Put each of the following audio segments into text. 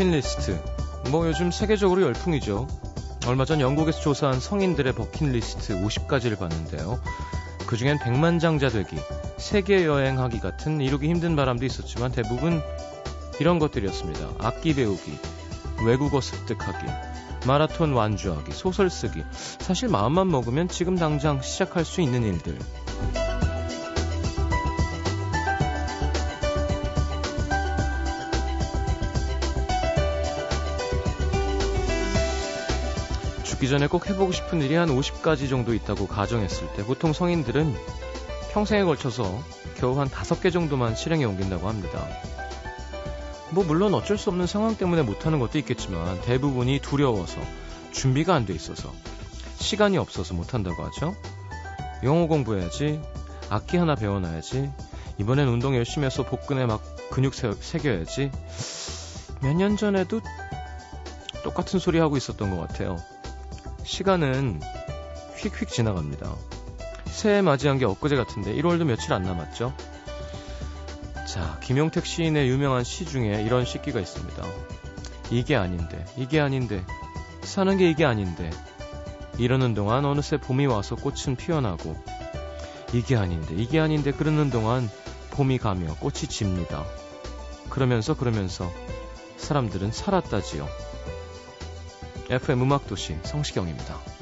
버킷리스트. 뭐 요즘 세계적으로 열풍이죠. 얼마 전 영국에서 조사한 성인들의 버킷리스트 50가지를 봤는데요. 그 중엔 백만장자 되기, 세계 여행하기 같은 이루기 힘든 바람도 있었지만 대부분 이런 것들이었습니다. 악기 배우기, 외국어 습득하기, 마라톤 완주하기, 소설 쓰기. 사실 마음만 먹으면 지금 당장 시작할 수 있는 일들. 죽기 전에 꼭 해보고 싶은 일이 한 50가지 정도 있다고 가정했을 때 보통 성인들은 평생에 걸쳐서 겨우 한 5개 정도만 실행에 옮긴다고 합니다. 뭐 물론 어쩔 수 없는 상황 때문에 못하는 것도 있겠지만 대부분이 두려워서 준비가 안 돼 있어서 시간이 없어서 못한다고 하죠. 영어 공부해야지 악기 하나 배워놔야지 이번엔 운동 열심히 해서 복근에 막 근육 새, 새겨야지 몇 년 전에도 똑같은 소리 하고 있었던 것 같아요. 시간은 휙휙 지나갑니다. 새해 맞이한 게 엊그제 같은데 1월도 며칠 안 남았죠? 자, 김용택 시인의 유명한 시 중에 이런 시기가 있습니다. 이게 아닌데, 이게 아닌데, 사는 게 이게 아닌데, 이러는 동안 어느새 봄이 와서 꽃은 피어나고, 이게 아닌데, 이게 아닌데, 그러는 동안 봄이 가며 꽃이 집니다. 그러면서 그러면서 사람들은 살았다지요. FM 음악도시 성시경입니다.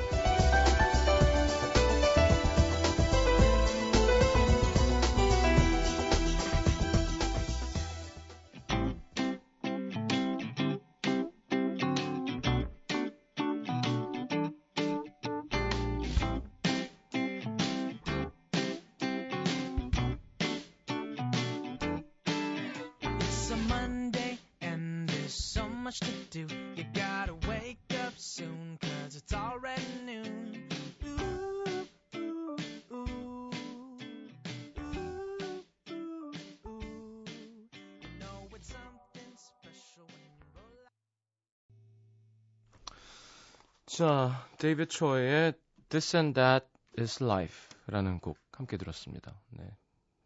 데이비드 초이의 This and That is Life라는 곡 함께 들었습니다. 네,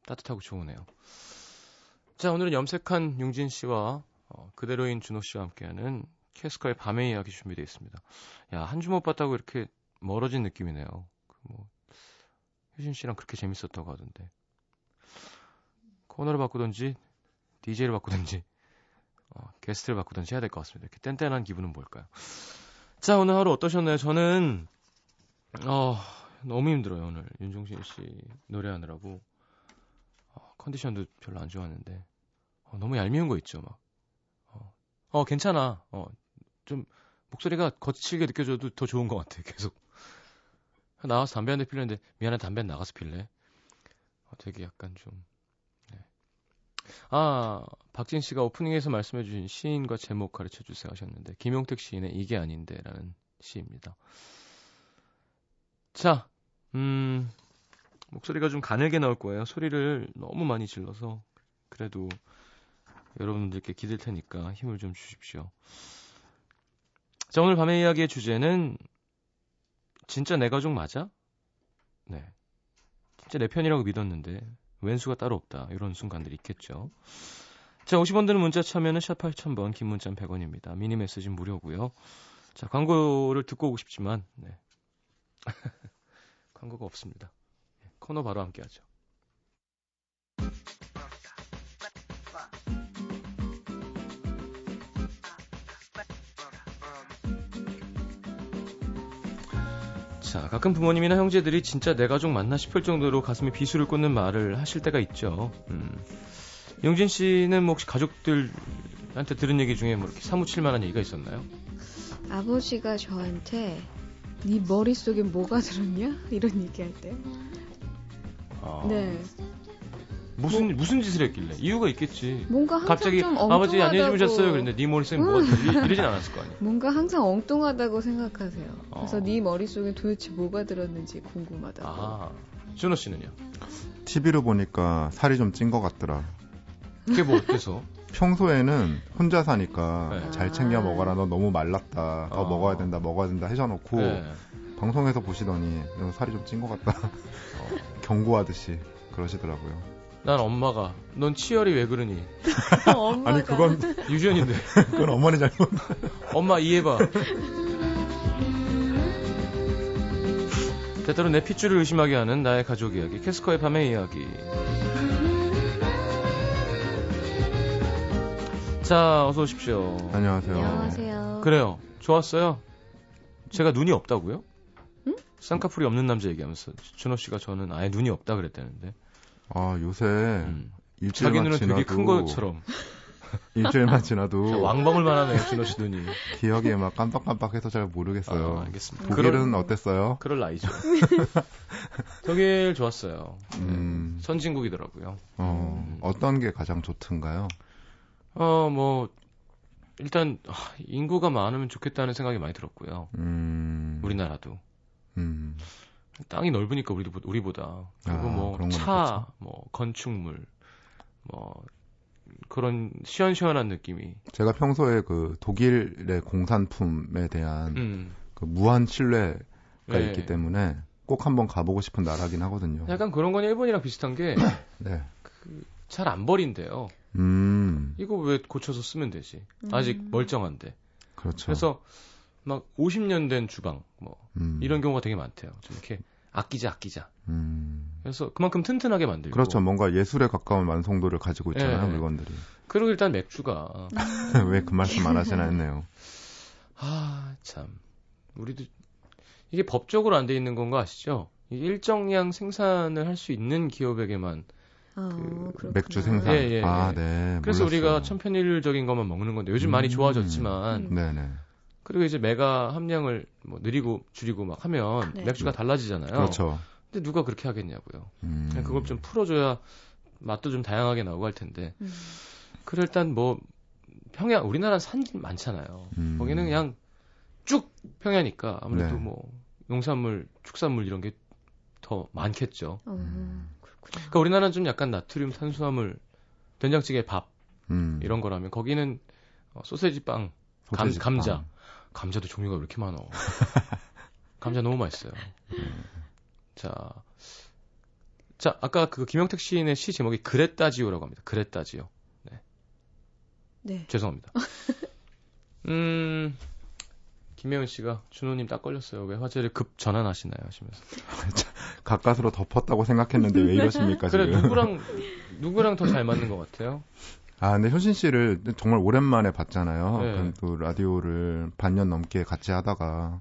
따뜻하고 좋으네요. 자, 오늘은 염색한 융진 씨와 어, 그대로인 준호 씨와 함께하는 캐스커의 밤의 이야기 준비되어 있습니다. 야, 한 주 못 봤다고 이렇게 멀어진 느낌이네요. 그 뭐, 효진 씨랑 그렇게 재밌었다고 하던데. 코너를 바꾸던지, DJ를 바꾸던지, 어, 게스트를 바꾸던지 해야 될 것 같습니다. 이렇게 뗀뗀한 기분은 뭘까요? 자, 오늘 하루 어떠셨나요? 저는, 어, 너무 힘들어요, 오늘. 윤종신 씨 노래하느라고. 어, 컨디션도 별로 안 좋았는데. 어, 너무 얄미운 거 있죠, 막. 어, 어, 괜찮아. 어, 좀, 목소리가 거칠게 느껴져도 더 좋은 것 같아, 계속. 나와서 담배 한 대 피려는데, 미안해, 담배 나가서 필래? 어, 되게 약간 좀, 네. 아, 박진 씨가 오프닝에서 말씀해 주신 시인과 제목 가르쳐 주세요 하셨는데, 김용택 시인의 이게 아닌데 라는 시입니다. 자, 음, 목소리가 좀 가늘게 나올 거예요. 소리를 너무 많이 질러서. 그래도 여러분들께 기댈 테니까 힘을 좀 주십시오. 자, 오늘 밤의 이야기의 주제는 진짜 내 가족 맞아? 네. 진짜 내 편이라고 믿었는데 왼수가 따로 없다. 이런 순간들이 있겠죠. 자, 50원 드는 문자 참여는 샵 8000번, 긴 문자는 100원입니다. 미니 메시지는 무료고요. 자, 광고를 듣고 오고 싶지만 네. 광고가 없습니다. 예, 코너 바로 함께 하죠. 자, 가끔 부모님이나 형제들이 진짜 내 가족 맞나 싶을 정도로 가슴에 비수를 꽂는 말을 하실 때가 있죠. 음. 용진 씨는 뭐 혹시 가족들한테 들은 얘기 중에 뭐 이렇게 사무칠 만한 얘기가 있었나요? 아버지가 저한테 네 머릿속에 뭐가 들었냐? 이런 얘기할 때. 아, 네. 무슨 무슨 짓을 했길래 이유가 있겠지. 뭔가 항상 갑자기 좀 엉뚱하다고. 아버지 안녕히 주무셨어요. 그랬는데 네 머릿속에 뭐가 들리 이러진 않았을 거 아니에요. 뭔가 항상 엉뚱하다고 생각하세요. 그래서 어. 네 머릿속에 도대체 뭐가 들었는지 궁금하다고. 아, 준호 씨는요? TV로 보니까 살이 좀 찐 것 같더라. 그게 뭐 어때서? 평소에는 혼자 사니까 네. 잘 챙겨 아. 먹어라. 너 너무 말랐다. 더 어. 먹어야 된다. 먹어야 된다. 해줘놓고 네. 방송에서 보시더니 너 살이 좀 찐 것 같다. 어, 경고하듯이 그러시더라고요. 난 엄마가 넌 치열이 왜 그러니? 엄마가 아니 그건 유전인데 그건 어머니 잘못. 엄마 이해봐. 때때로 내 핏줄을 의심하게 하는 나의 가족 이야기 캐스커의 밤의 이야기. 자 어서 오십시오. 안녕하세요. 안녕하세요. 그래요. 좋았어요. 제가 눈이 없다고요? 응? 쌍꺼풀이 없는 남자 얘기하면서 준호 씨가 저는 아예 눈이 없다 그랬다는데. 아 요새 음. 자기 눈은 지나도 되게 큰 것처럼 일주일만 지나도 왕방울만 하네요 준호 씨 눈이. 기억이 막 깜빡깜빡해서 잘 모르겠어요. 아, 알겠습니다. 독일은 그럴- 어땠어요? 그럴 나이죠. 독일 좋았어요. 음, 선진국이더라고요. 어, 음. 어떤 게 가장 좋던가요? 어, 뭐, 일단, 아, 인구가 많으면 좋겠다는 생각이 많이 들었고요. 음, 우리나라도. 음, 땅이 넓으니까 우리도, 우리보다. 그리고 아, 뭐, 차, 뭐, 건축물, 뭐, 그런 시원시원한 느낌이. 제가 평소에 그 독일의 공산품에 대한 음. 그 무한 신뢰가 네. 있기 때문에 꼭 한번 가보고 싶은 나라긴 하거든요. 약간 그런 건 일본이랑 비슷한 게, 네. 잘안 버린대요. 음, 이거 왜 고쳐서 쓰면 되지? 음. 아직 멀쩡한데. 그렇죠. 그래서, 막, 50년 된 주방, 뭐, 음, 이런 경우가 되게 많대요. 좀 이렇게, 아끼자, 아끼자. 음, 그래서 그만큼 튼튼하게 만들고. 그렇죠. 뭔가 예술에 가까운 완성도를 가지고 있잖아요, 예. 물건들이. 그리고 일단 맥주가 왜 그 말씀 안 하시나 했네요. 아 참 우리도 이게 법적으로 안 돼 있는 건거 아시죠? 이 일정량 생산을 할 수 있는 기업에게만 어, 그렇구나. 맥주 생산. 예, 예, 아, 예. 네. 그래서 몰랐어요. 우리가 천편일률적인 것만 먹는 건데 요즘 많이 음. 좋아졌지만 음. 네네. 그리고 이제 메가 함량을 뭐 느리고 줄이고 막 하면 네. 맥주가 달라지잖아요. 그렇죠. 근데 누가 그렇게 하겠냐고요. 음. 그냥 그걸 좀 풀어줘야 맛도 좀 다양하게 나오고 할 텐데. 음. 그래 일단 뭐 평야 우리나라는 산 많잖아요. 음. 거기는 그냥 쭉 평야니까 아무래도 네. 뭐 농산물, 축산물 이런 게 더 많겠죠. 어, 음. 그러니까 우리나라는 좀 약간 나트륨, 탄수화물, 된장찌개, 밥 음. 이런 거라면 거기는 어, 소세지 빵, 감, 소세지 감자, 빵. 감자도 종류가 왜 이렇게 많아? 감자 너무 맛있어요. 자, 자 아까 그 김영택 시인의 시 제목이 그랬다지요라고 합니다. 그랬다지요. 네. 죄송합니다. 음, 김혜은 씨가 준호님 딱 걸렸어요. 왜 화제를 급 전환하시나요? 하시면서. 가까스로 덮었다고 생각했는데 왜 이러십니까 그래 지금? 누구랑 누구랑 더 잘 맞는 것 같아요? 아, 근데 효신 씨를 정말 오랜만에 봤잖아요. 네. 또 라디오를 반년 넘게 같이 하다가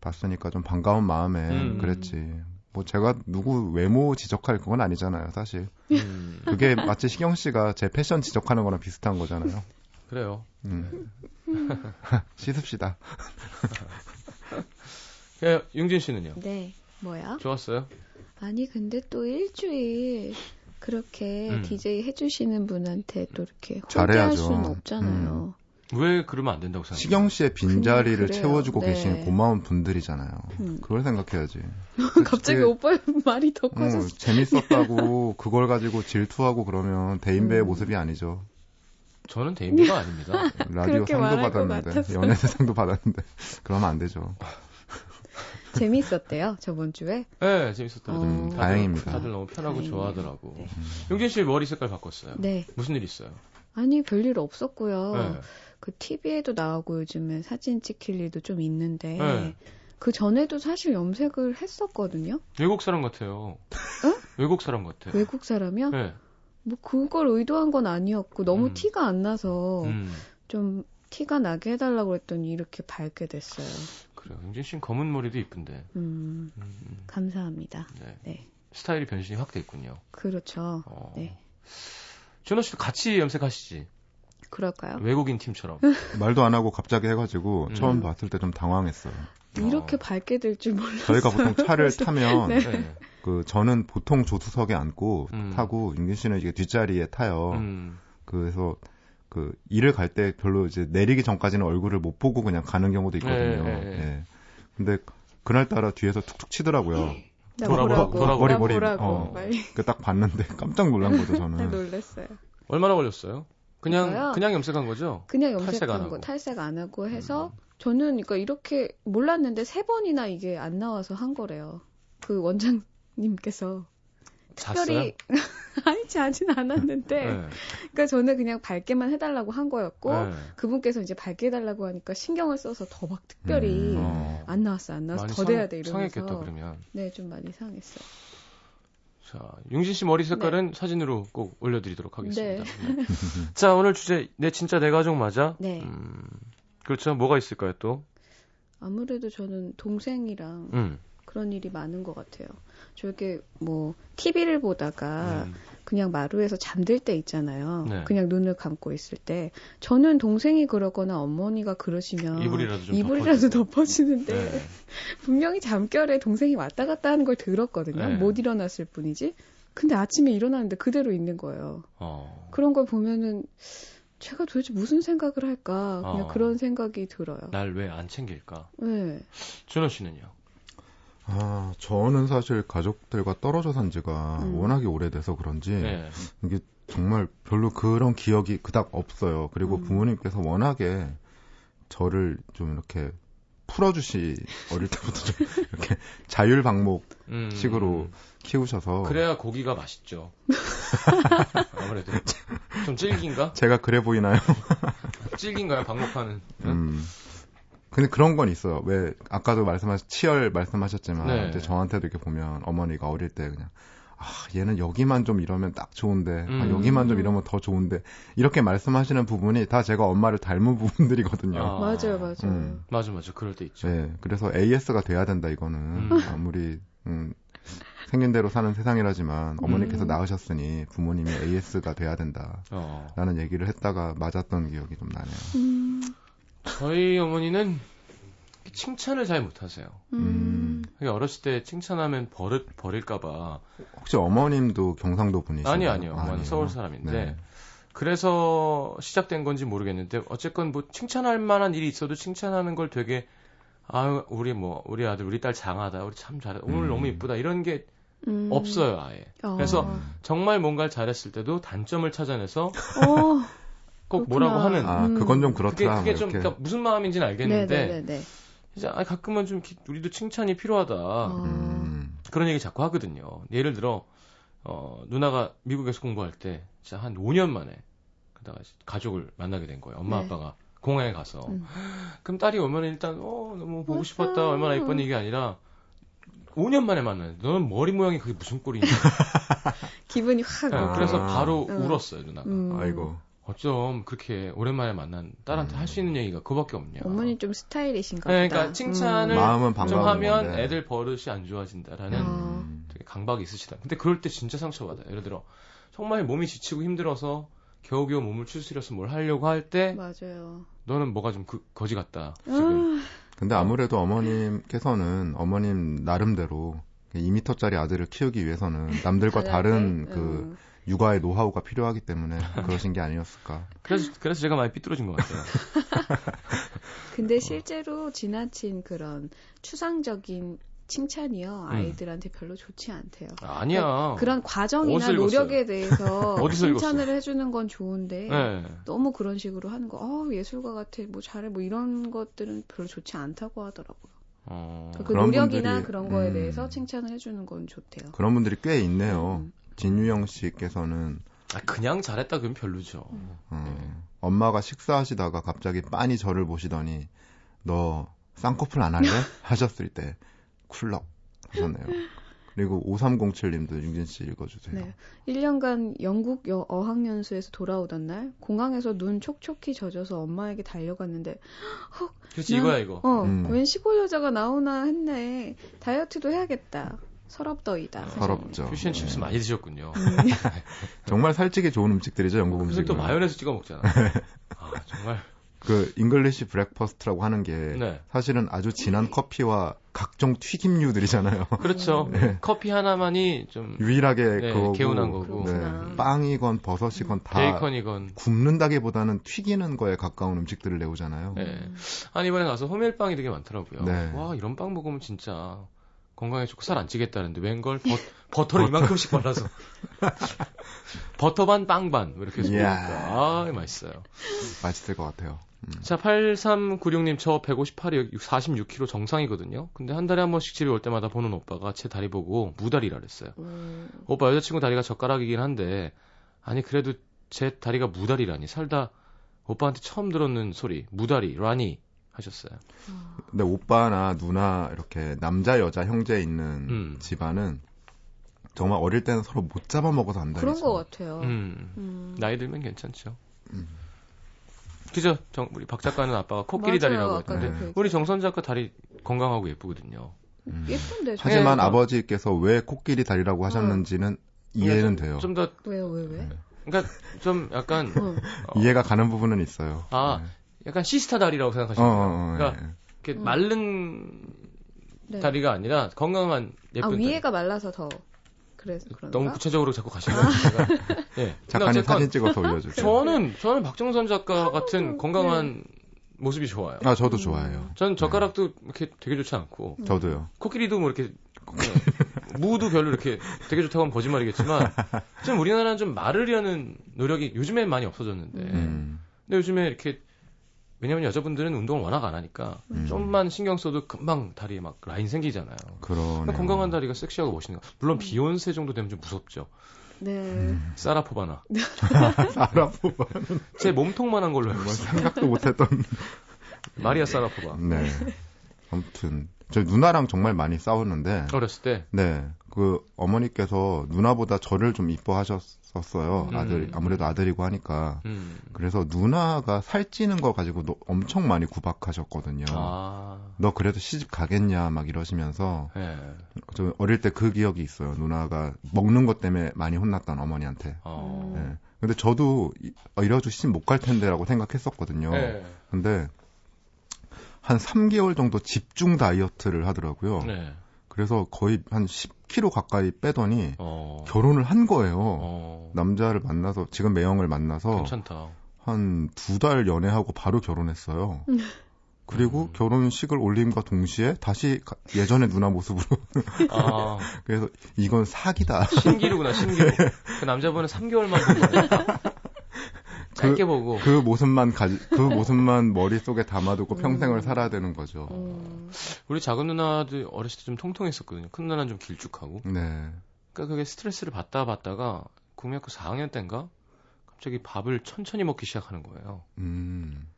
봤으니까 좀 반가운 마음에 음. 그랬지. 뭐 제가 누구 외모 지적할 그건 아니잖아요, 사실. 음, 그게 마치 시경 씨가 제 패션 지적하는 거랑 비슷한 거잖아요. 그래요. 음. 씻읍시다. 예, 용진 씨는요? 네. 뭐야? 좋았어요? 아니 근데 또 일주일 그렇게 음. DJ 해주시는 분한테 또 이렇게 잘해야죠. 수는 없잖아요. 왜 그러면 안 된다고 생각해요? 시경 씨의 빈자리를 그래요. 채워주고 네. 계신 고마운 분들이잖아요. 음. 그걸 생각해야지. 갑자기 그게- 오빠 말이 더 어, 커졌어. 재밌었다고 그걸 가지고 질투하고 그러면 대인배의 음. 모습이 아니죠. 저는 대인배가 아닙니다. 라디오 상도 받았는데. 연예대상도 받았는데 그러면 안 되죠. 재밌었대요 저번 주에. 네, 재밌었더라고요. 어. 다행입니다. 다들 너무 편하고 다행이네요. 좋아하더라고. 네. 용진 씨 머리 색깔 바꿨어요. 네. 무슨 일 있어요? 아니 별일 없었고요. 네. 그 TV에도 나오고 요즘에 사진 찍힐 일도 좀 있는데 네. 그 전에도 사실 염색을 했었거든요. 외국 사람 같아요. 외국 사람 같아. 외국 사람이요? 네. 뭐 그걸 의도한 건 아니었고 너무 음. 티가 안 나서 음, 좀 티가 나게 해달라고 했더니 이렇게 밝게 됐어요. 그래요. 용진 씨는 검은 머리도 이쁜데. 음, 음, 음, 감사합니다. 네. 네. 스타일이 변신이 확 됐군요. 그렇죠. 어. 네. 준호 씨도 같이 염색하시지. 그럴까요? 외국인 팀처럼. 말도 안 하고 갑자기 해가지고 음. 처음 봤을 때 좀 당황했어요. 이렇게 어. 밝게 될 줄 몰랐어요. 저희가 보통 차를 타면 네. 네. 그 저는 보통 조수석에 앉고 음. 타고 윤긴 씨는 이게 뒷자리에 타요. 음, 그래서 그 일을 갈 때 별로 이제 내리기 전까지는 얼굴을 못 보고 그냥 가는 경우도 있거든요. 네, 네, 네. 예. 근데 그날 따라 뒤에서 툭툭 치더라고요. 나 돌아보라고, 보라고, 돌아보라고. 나 머리, 머리. 어. 그 딱 봤는데 깜짝 놀란 거죠, 나 저는. 놀랐어요. 얼마나 걸렸어요? 그냥 저요? 그냥 염색한 거죠? 그냥 탈색 안 염색한. 거 탈색 안 하고 해서 저는 그러니까 이렇게 몰랐는데 세 번이나 이게 안 나와서 한 거래요. 그 원장님께서 특별히 아니 자진 않았는데 네. 그러니까 저는 그냥 밝게만 해달라고 한 거였고 네. 그분께서 이제 밝게 해달라고 하니까 신경을 써서 더 막 특별히 음. 어. 안 나왔어 안 나왔어 더 상- 돼야 돼 이러면서 상했겠다 그러면. 네좀 많이 상했어. 자, 융진 씨 머리 색깔은 사진으로 꼭 올려드리도록 하겠습니다. 네. 네. 자, 오늘 주제 내 진짜 내 가족 맞아? 네. 음, 그렇죠. 뭐가 있을까요 또? 아무래도 저는 동생이랑 음, 그런 일이 많은 것 같아요. 저렇게 뭐 TV를 보다가 음. 그냥 마루에서 잠들 때 있잖아요. 네. 그냥 눈을 감고 있을 때 저는 동생이 그러거나 어머니가 그러시면 이불이라도 좀 이불이라도. 덮어주는데 네. 분명히 잠결에 동생이 왔다 갔다 하는 걸 들었거든요. 네. 못 일어났을 뿐이지. 근데 아침에 일어나는데 그대로 있는 거예요. 어, 그런 걸 보면은 제가 도대체 무슨 생각을 할까 그냥 어. 그런 생각이 들어요. 날 왜 안 챙길까? 네. 준호 씨는요? 아, 저는 사실 가족들과 떨어져 산 지가 음. 워낙에 오래돼서 그런지 네. 이게 정말 별로 그런 기억이 그닥 없어요. 그리고 음. 부모님께서 워낙에 저를 좀 이렇게 풀어주시 어릴 때부터 좀 이렇게 자율방목식으로 음, 키우셔서 그래야 고기가 맛있죠. 아무래도 좀 질긴가? 제가 그래 보이나요? 질긴가요? 방목하는. 음. 근데 그런 건 있어요. 왜 아까도 말씀하신 치열 말씀하셨지만 네. 이제 저한테도 이렇게 보면 어머니가 어릴 때 그냥 아 얘는 여기만 좀 이러면 딱 좋은데 아, 음. 여기만 좀 이러면 더 좋은데 이렇게 말씀하시는 부분이 다 제가 엄마를 닮은 부분들이거든요. 아. 맞아요, 맞아요. 음. 맞아, 맞아. 그럴 때 있죠. 네, 그래서 AS가 돼야 된다 이거는 음. 아무리 음, 생긴 대로 사는 세상이라지만 어머니께서 음. 낳으셨으니 부모님이 AS가 돼야 된다라는 어. 얘기를 했다가 맞았던 기억이 좀 나네요. 음, 저희 어머니는 칭찬을 잘 못하세요. 음, 그게 어렸을 때 칭찬하면 버릇 버릴까봐. 혹시 어머님도 경상도 분이신가요? 아니 아니요, 어머니? 서울 사람인데. 네. 그래서 시작된 건지 모르겠는데 어쨌건 뭐 칭찬할 만한 일이 있어도 칭찬하는 걸 되게 아 우리 뭐 우리 아들 우리 딸 장하다 우리 참 잘해 오늘 음. 너무 이쁘다 이런 게 음. 없어요 아예 어. 그래서 정말 뭔가를 잘했을 때도 단점을 찾아내서 어, 꼭 그렇구나. 뭐라고 하는 아, 음. 그건 좀 그게 그렇더라. 그게 좀 이렇게. 그러니까 무슨 마음인지는 알겠는데 네네네. 이제 아, 가끔은 좀 기- 우리도 칭찬이 필요하다 어. 음, 그런 얘기 자꾸 하거든요 예를 들어 어 누나가 미국에서 공부할 때 진짜 한 5년 만에 그다가 가족을 만나게 된 거예요 엄마 네. 아빠가 공항에 가서 음. 그럼 딸이 오면 일단 어 너무 보고 맞아. 싶었다 얼마나 이쁜 얘기 아니라 5년 만에 만났는데 너는 머리 모양이 그게 무슨 꼴이냐 기분이 확. 네, 아. 그래서 바로 음. 울었어요 누나가 음. 아이고. 어쩜 그렇게 오랜만에 만난 딸한테 음. 할수 있는 얘기가 그거밖에 없냐 어머니 좀 스타일이신가 네, 보다. 그러니까 칭찬을 마음은 좀 하면 건데. 애들 버릇이 안 좋아진다라는 어. 음. 되게 강박이 있으시다 근데 그럴 때 진짜 상처받아요 예를 들어 정말 몸이 지치고 힘들어서 겨우겨우 몸을 추스려서 뭘 하려고 할때 음, 맞아요. 너는 뭐가 좀 그- 거지 같다 지금 아, 근데 아무래도 어머님께서는 어머님 나름대로 2미터짜리 아들을 키우기 위해서는 남들과 다른데? 다른 그 음. 육아의 노하우가 필요하기 때문에 그러신 게 아니었을까. 그래서 그래서 제가 많이 삐뚤어진 것 같아요 근데 실제로 지나친 그런 추상적인 칭찬이요 아이들한테 별로 좋지 않대요. 아니야 그런 과정이나 읽었어요? 노력에 대해서 칭찬을 해주는 건 좋은데 네. 너무 그런 식으로 하는 거, 어, 예술가 같아, 뭐 잘해, 뭐 이런 것들은 별로 좋지 않다고 하더라고요. 어, 그 그런 노력이나 분들이, 그런 거에 음. 대해서 칭찬을 해주는 건 좋대요. 그런 분들이 꽤 있네요. 음. 진유영 씨께서는 아, 그냥 잘했다 그러면 별로죠. 어, 네. 엄마가 식사하시다가 갑자기 빤히 저를 보시더니 너 쌍꺼풀 안 할래? 하셨을 때 쿨럭 하셨네요. 그리고 5307님도 융진 씨 읽어주세요. 네. 1년간 영국 여- 어학연수에서 돌아오던 날, 공항에서 눈 촉촉히 젖어서 엄마에게 달려갔는데, 그렇지 난- 이거야 이거. 어, 음. 웬 시골 여자가 나오나 했네. 다이어트도 해야겠다. 서럽더이다. 서럽죠. Fish and chips 네. 많이 드셨군요. 정말 살찌기 좋은 음식들이죠, 영국 음식은. 또 마요네즈 찍어 먹잖아. 아 정말. 그 English breakfast라고 하는 게 네. 사실은 아주 진한 커피와 각종 튀김류들이잖아요. 그렇죠. 네. 커피 하나만이 좀 유일하게 네, 그거고 개운한 거고. 네. 빵이건 버섯이건 다 베이컨이건. 굽는다기보다는 튀기는 거에 가까운 음식들을 내오잖아요. 네. 아니 이번에 가서 호밀빵이 되게 많더라고요. 네. 와 이런 빵 먹으면 진짜 건강에 좋고 살 안 찌겠다는데 웬걸 버, 버터를 이만큼씩 발라서 버터 반, 빵 반. 뭐 이렇게 해서. 먹으니까. 아, 맛있어요. 맛있을 것 같아요. 음. 자, 8396님, 저 158이 46kg 정상이거든요. 근데 한 달에 한 번씩 집에 올 때마다 보는 오빠가 제 다리 보고 무다리라 그랬어요. 음, 오빠 여자친구 다리가 젓가락이긴 한데, 아니, 그래도 제 다리가 무다리라니. 살다 오빠한테 처음 들었는 소리. 무다리, 라니. 하셨어요. 근데 오빠나 누나 이렇게 남자 여자 형제 있는 음. 집안은 정말 어릴 때는 서로 못 잡아 먹어서 안 다니죠. 그런 것 같아요. 음. 음. 나이 들면 괜찮죠. 음. 그죠? 정, 우리 박 작가는 아빠가 코끼리 맞아요. 다리라고 했는데, 그 얘기- 우리 정선 작가 다리 건강하고 예쁘거든요. 음. 예쁜데 저- 하지만 네, 아버지께서 왜 코끼리 다리라고 하셨는지는 이해는 돼요. 좀 더, 왜요 왜 왜? 네. 그러니까 좀 약간, 어. 어, 이해가 가는 부분은 있어요. 아, 네. 약간 시스타 다리라고 어, 생각하시면 돼요. 어, 어, 그러니까 예. 이렇게 음. 마른 네. 다리가 아니라 건강한 예쁜 아 다리. 위에가 말라서 더 그래서 그런가? 너무 구체적으로 자꾸 가시는 거예요. 제가. 예. 작가님 사진 찍어서 올려주세요. 저는 저는 박정선 작가 같은 네. 건강한 모습이 좋아요. 아 저도 음. 좋아해요. 전 젓가락도 이렇게 되게 좋지 않고 음. 저도요. 코끼리도 뭐 이렇게 네. 무도 별로 이렇게 되게 좋다고 하면 거짓말이겠지만 좀 우리나라는 좀 마르려는 노력이 요즘엔 많이 없어졌는데 음. 근데 요즘에 이렇게 왜냐면 여자분들은 운동을 워낙 안 하니까 음. 좀만 신경 써도 금방 다리에 막 라인 생기잖아요. 그러네. 건강한 다리가 섹시하고 멋있는 거. 물론 비욘세 정도 되면 좀 무섭죠. 네. 음. 사라포바나. 사라포바 제 몸통만한 걸로 알고 있어요. 생각도 못했던. 마리아 사라포바. 네. 아무튼 저희 누나랑 정말 많이 싸웠는데, 어렸을 때. 네, 그 어머니께서 누나보다 저를 좀 이뻐하셨 었어요. 음. 아들 아무래도 아들이고 하니까. 음. 그래서 누나가 살찌는 거 가지고 너- 엄청 많이 구박하셨거든요. 아. 너 그래도 시집 가겠냐 막 이러시면서 예. 저 어릴 때 그 기억이 있어요. 누나가 먹는 것 때문에 많이 혼났던 어머니한테. 어. 음. 예. 근데 저도 이- 어, 이래가지고 시집 못 갈 텐데라고 생각했었거든요. 예. 근데 한 3개월 정도 집중 다이어트를 하더라고요. 네. 그래서 거의 한 10kg 가까이 빼더니 어. 결혼을 한 거예요. 어. 남자를 만나서 지금 매형을 만나서 괜찮다. 한 두 달 연애하고 바로 결혼했어요. 그리고 음. 결혼식을 올림과 동시에 다시 가- 예전의 누나 모습으로 아. 그래서 이건 사기다. 신기루구나, 신기루. 그 남자분은 3개월만 본 거예요. 짧게 보고. 그 모습만 가지 그 모습만 머릿속에 담아두고 음. 평생을 살아야 되는 거죠. 음. 우리 작은 누나도 어렸을 때 좀 통통했었거든요. 큰 누나는 좀 길쭉하고. 네. 그러니까 그게 스트레스를 받다 받다가 국민학교 4학년 때인가 갑자기 밥을 천천히 먹기 시작하는 거예요. 음.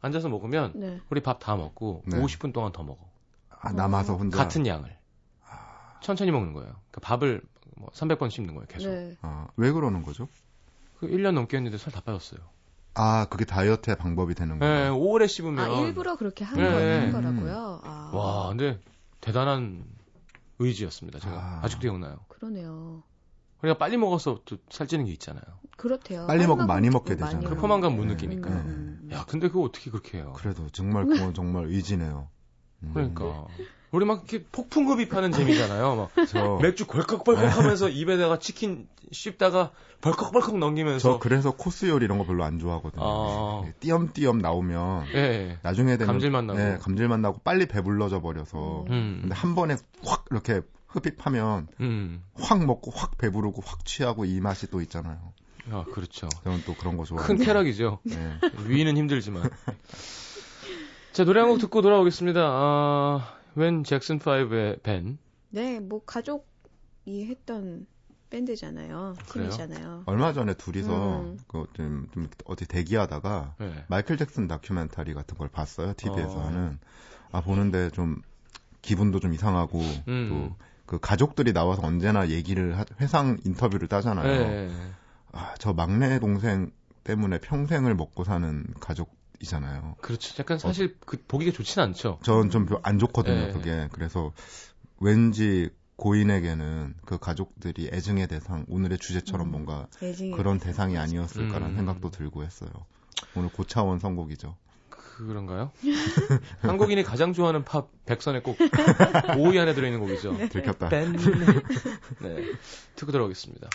앉아서 먹으면 네. 우리 밥 다 먹고 네. 50분 동안 더 먹어. 아, 남아서 혼자 같은 양을. 천천히 먹는 거예요. 그러니까 밥을 뭐 300번 씹는 거예요, 계속. 네. 아, 왜 그러는 거죠? 그 1년 넘게 했는데 살 다 빠졌어요. 아, 그게 다이어트의 방법이 되는 네, 거예요. 오래 씹으면 아 일부러 그렇게 한, 네. 거, 한 음. 거라고요. 아. 와, 근데 대단한 의지였습니다. 제가 아. 아. 직도 기억나요. 그러네요. 그러니까 빨리 먹어서 또 살찌는 게 있잖아요. 그렇대요. 빨리 먹으면 많이 먹게 좀 많이 되잖아요. 그. 포만감 못 네. 느끼니까. 음, 음. 야, 근데 그거 어떻게 그렇게 해요? 그래도 정말 그건 정말 의지네요. 음. 그러니까. 우리 막 이렇게 폭풍급입하는 재미잖아요. 막 저, 맥주 벌컥벌컥 하면서 입에다가 치킨 씹다가 벌컥벌컥 넘기면서. 저 그래서 코스 요리 이런 거 별로 안 좋아하거든요. 아. 예, 띄엄띄엄 나오면 예, 예. 나중에 되면 감질맛 나고. 네, 감질맛 나고 빨리 배불러져 버려서 음. 근데 한 번에 확 이렇게 흡입하면 음. 확 먹고 확 배부르고 확 취하고 이 맛이 또 있잖아요. 아, 그렇죠. 저는 또 그런 거큰 좋아해요. 쾌락이죠. 네. 위는 힘들지만. 자, 노래 한 곡 듣고 돌아오겠습니다. 아, 웬 잭슨 5의 벤. 네, 뭐 가족이 했던 밴드잖아요. 그래요? 팀이잖아요. 얼마 전에 둘이서 음. 그 좀, 좀 어디 대기하다가 네. 마이클 잭슨 다큐멘터리 같은 걸 봤어요. TV에서 어. 하는. 아 보는데 좀 기분도 좀 이상하고 음. 또그 가족들이 나와서 언제나 얘기를 하- 회상 인터뷰를 따잖아요. 네. 아, 저 막내 동생 때문에 평생을 먹고 사는 가족 이잖아요. 그렇죠. 약간 사실 그 보기가 좋진 않죠. 저는 좀안 좋거든요, 네. 그게. 그래서 왠지 고인에게는 그 가족들이 애증의 대상, 오늘의 주제처럼 음. 뭔가 그런 대상이 아니었을까라는 음. 생각도 들고 했어요. 오늘 고차원 선곡이죠. 그런가요? 한국인이 가장 좋아하는 팝 백선에 꼭 5위 안에 들어있는 곡이죠. 들켰다. 벤. 네. 듣고 들어오겠습니다.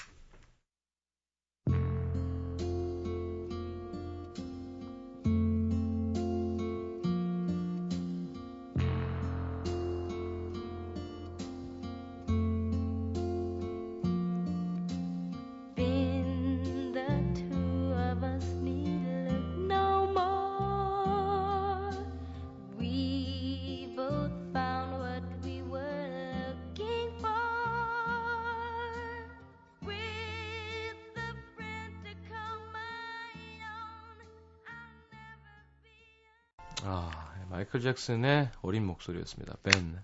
마이클 잭슨의 어린 목소리였습니다. 벤.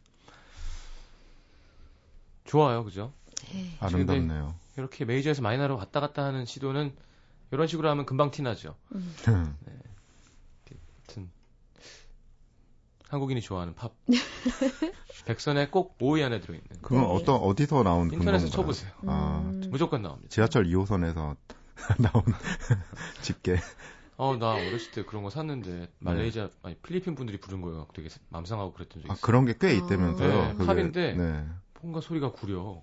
좋아요, 그죠? 네. 아름답네요. 이렇게 메이저에서 마이너로 왔다 갔다 하는 시도는 이런 식으로 하면 금방 티나죠. 음. 하여튼 한국인이 좋아하는 팝. 백선에 꼭 5위 안에 들어있는. 그건 네. 어떤 어디서 나온 인터넷에? 쳐보세요. 아, 음. 무조건 나옵니다. 지하철 2호선에서 나온 집게. 어, 나 어렸을 때 그런 거 샀는데 말레이시아 아니 필리핀 분들이 부른 거예요. 되게 맘상하고 그랬던 적이 아, 있어요. 그런 게꽤 아. 있다면서요. 네, 그게. 팝인데. 네. 뭔가 소리가 구려.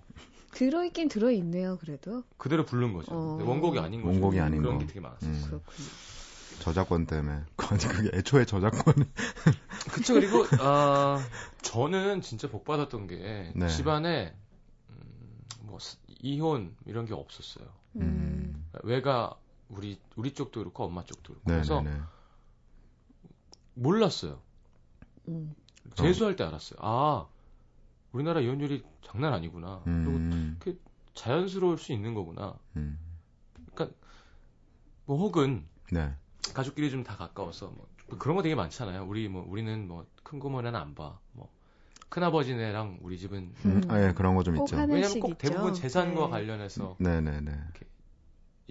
들어있긴 들어있네요, 그래도. 그대로 부른 거죠. 어. 원곡이 아닌 거죠. 원곡이 아닌 그런 거. 게 되게 많았어요. 음, 그렇군요. 저작권 때문에. 아니, 그게 애초에 저작권. 그쵸 그리고 아 저는 진짜 복 받았던 게 네. 집안에 음, 뭐 스- 이혼 이런 게 없었어요. 음. 외가 우리 우리 쪽도 그렇고 엄마 쪽도 그렇고 그래서 네네네. 몰랐어요. 음. 재수할 때 알았어요. 아 우리나라 이혼율이 장난 아니구나. 그리고 음, 자연스러울 수 있는 거구나. 음, 뭐 혹은 네. 가족끼리 좀 다 가까워서 뭐 그런 거 되게 많잖아요. 우리 뭐 우리는 뭐 큰 고모네는 안 봐. 뭐 큰아버지네랑 우리 집은 음, 음. 아, 예, 그런 거좀꼭 있죠. 왜냐면 꼭 대부분. 재산과 네. 관련해서 네 네 네. 이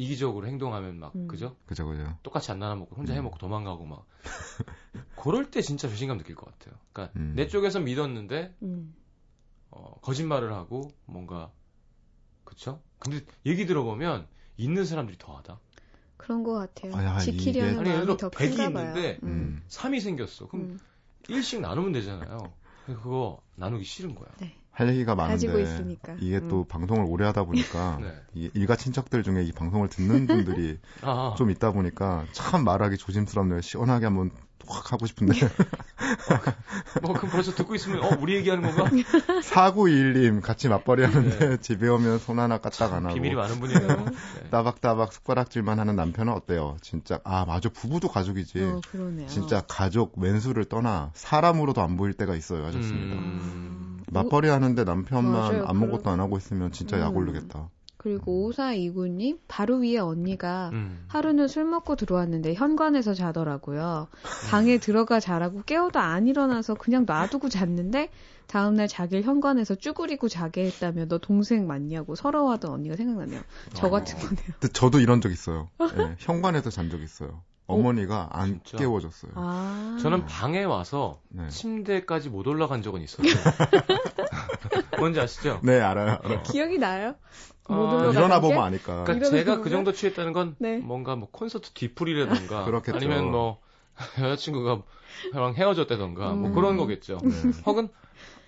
기적으로 행동하면 막 음. 그죠? 그죠, 그죠. 똑같이 안 나눠 먹고 혼자 음. 해 먹고 도망가고 막 그럴 때 진짜 배신감 느낄 것 같아요. 그러니까 음. 내 쪽에서 믿었는데 음. 어, 거짓말을 하고 뭔가 그쵸? 근데 얘기 들어보면 있는 사람들이 더하다. 그런 것 같아요. 아, 야, 지키려는 이게- 아니, 예를 마음이 들어 더 100이 큰가 봐요. 있는데 음. 음. 3이 생겼어. 그럼 음. 1씩 나누면 되잖아요. 그거 나누기 싫은 거야. 할 얘기가 많은데 가지고 있으니까. 이게 음. 또 방송을 오래 하다 보니까 네. 이 일가 친척들 중에 이 방송을 듣는 분들이 아, 좀 있다 보니까 참 말하기 조심스럽네요. 시원하게 한번 확 하고 싶은데 뭐 그럼 벌써 듣고 있으면 어 우리 얘기하는 건가? 4921님 같이 맞벌이 하는데 집에 오면 손 하나 까딱 안 하고 비밀이 많은 분이에요. 네. 따박따박 숟가락질만 하는 남편은 어때요? 진짜 아 맞아 부부도 가족이지. 어, 그러네요. 진짜 가족 왼수를 떠나 사람으로도 안 보일 때가 있어요 하셨습니다. 음, 맞벌이 하는데 남편만 맞아요. 아무것도 그런- 안 하고 있으면 진짜 음. 약 오르겠다. 그리고 5429님 바로 위에 언니가 음. 하루는 술 먹고 들어왔는데 현관에서 자더라고요. 방에 들어가 자라고 깨워도 안 일어나서 그냥 놔두고 잤는데 다음날 자길 현관에서 쭈그리고 자게 했다며 너 동생 맞냐고 서러워하던 언니가 생각나네요. 저 어. 같은 거네요. 근데 저도 이런 적 있어요. 예, 현관에서 잔 적 있어요. 어머니가 안 진짜? 깨워줬어요. 아. 저는 방에 와서 네. 침대까지 못 올라간 적은 있어요. 뭔지 아시죠? 네 알아요. 알아요. 기억이 나요? 어, 못 올라가는 일어나 게? 보면 아니까. 그러니까 제가 그 건가? 정도 취했다는 건 네. 뭔가 뭐 콘서트 뒤풀이라던가. 아니면 뭐 여자친구가 저랑 헤어졌다던가 뭐 음. 그런 거겠죠. 네. 혹은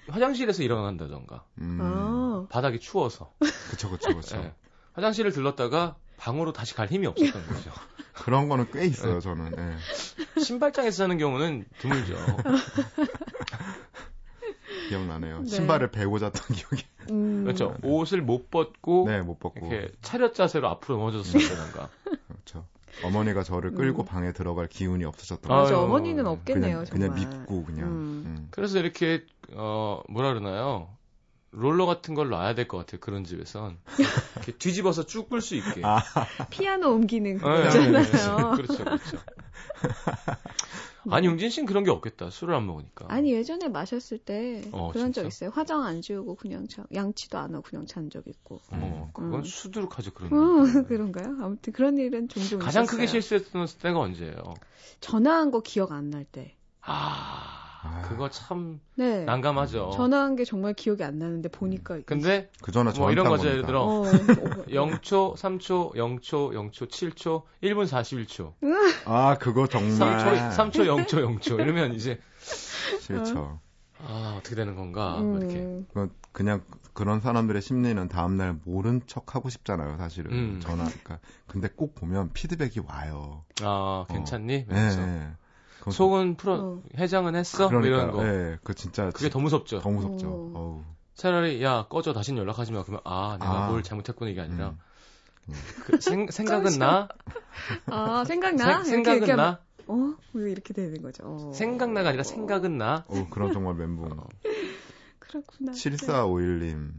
화장실에서 일어난다던가 음, 아. 바닥이 추워서 그쵸 그쵸 그쵸. 예. 화장실을 들렀다가 방으로 다시 갈 힘이 없었던 거죠. 그런 거는 꽤 네. 있어요 저는. 예. 신발장에서 사는 경우는 드물죠. 기억나네요. 네. 신발을 베고 잤던 기억이. 음. 그렇죠. 옷을 못 벗고 네 못 벗고. 이렇게 차렷 자세로 앞으로 넘어져서 잔다던가. 그렇죠. 어머니가 저를 끌고 음. 방에 들어갈 기운이 없으셨던 아유, 맞아, 거예요. 어머니는 없겠네요, 그냥, 정말. 그냥 믿고 그냥. 음. 음. 그래서 이렇게 어 뭐라 그러나요? 롤러 같은 걸 놔야 될 것 같아요. 그런 집에선 이렇게 뒤집어서 쭉 끌 수 있게. 아, 피아노 옮기는 그거 예, 있잖아요. 그렇죠, 그렇죠. 아니 용진 씨는 그런 게 없겠다. 술을 안 먹으니까. 아니 예전에 마셨을 때 어, 그런 진짜? 적 있어요. 화장 안 지우고 그냥 자, 양치도 안 하고 그냥 잔 적 있고. 어, 그건 음. 수두룩하죠 그런. 어. 그런가요? 아무튼 그런 일은 종종 가장 있었어요. 크게 실수했던 때가 언제예요? 전화한 거 기억 안 날 때. 아, 아. 그거 참 네. 난감하죠. 전화한 게 정말 기억이 안 나는데 보니까 근데 그 전화 뭐 이런 한 거죠. 예를 겁니다. 들어 어, 0초, 3초, 0초, 0초, 7초, 1분 41초. 아 그거 정말 3초, 3초, 0초, 0초. 이러면 이제 싫죠. 아, 어떻게 되는 건가? 음, 이렇게. 그 그냥 그런 사람들의 심리는 다음날 모른 척 하고 싶잖아요, 사실은. 음. 전화. 그러니까 근데 꼭 보면 피드백이 와요. 아, 괜찮니? 네. 속은 풀어 어. 해장은 했어? 뭐 그러니까, 이런 거. 예, 그 진짜 그게 더 무섭죠. 더 무섭죠. 어. 어우. 차라리 야 꺼져 다신 연락하지 마. 그러면 아 내가 아. 뭘 잘못했구나 이게 아니라 음. 그 생, 생각은 꺼져. 나아 생각나? 생, 각은 나 어? 왜 이렇게 되는 거죠? 어. 생각나가 아니라 생각은 나. 어, 그런 정말 멘붕. 어. 그렇구나. 7451님.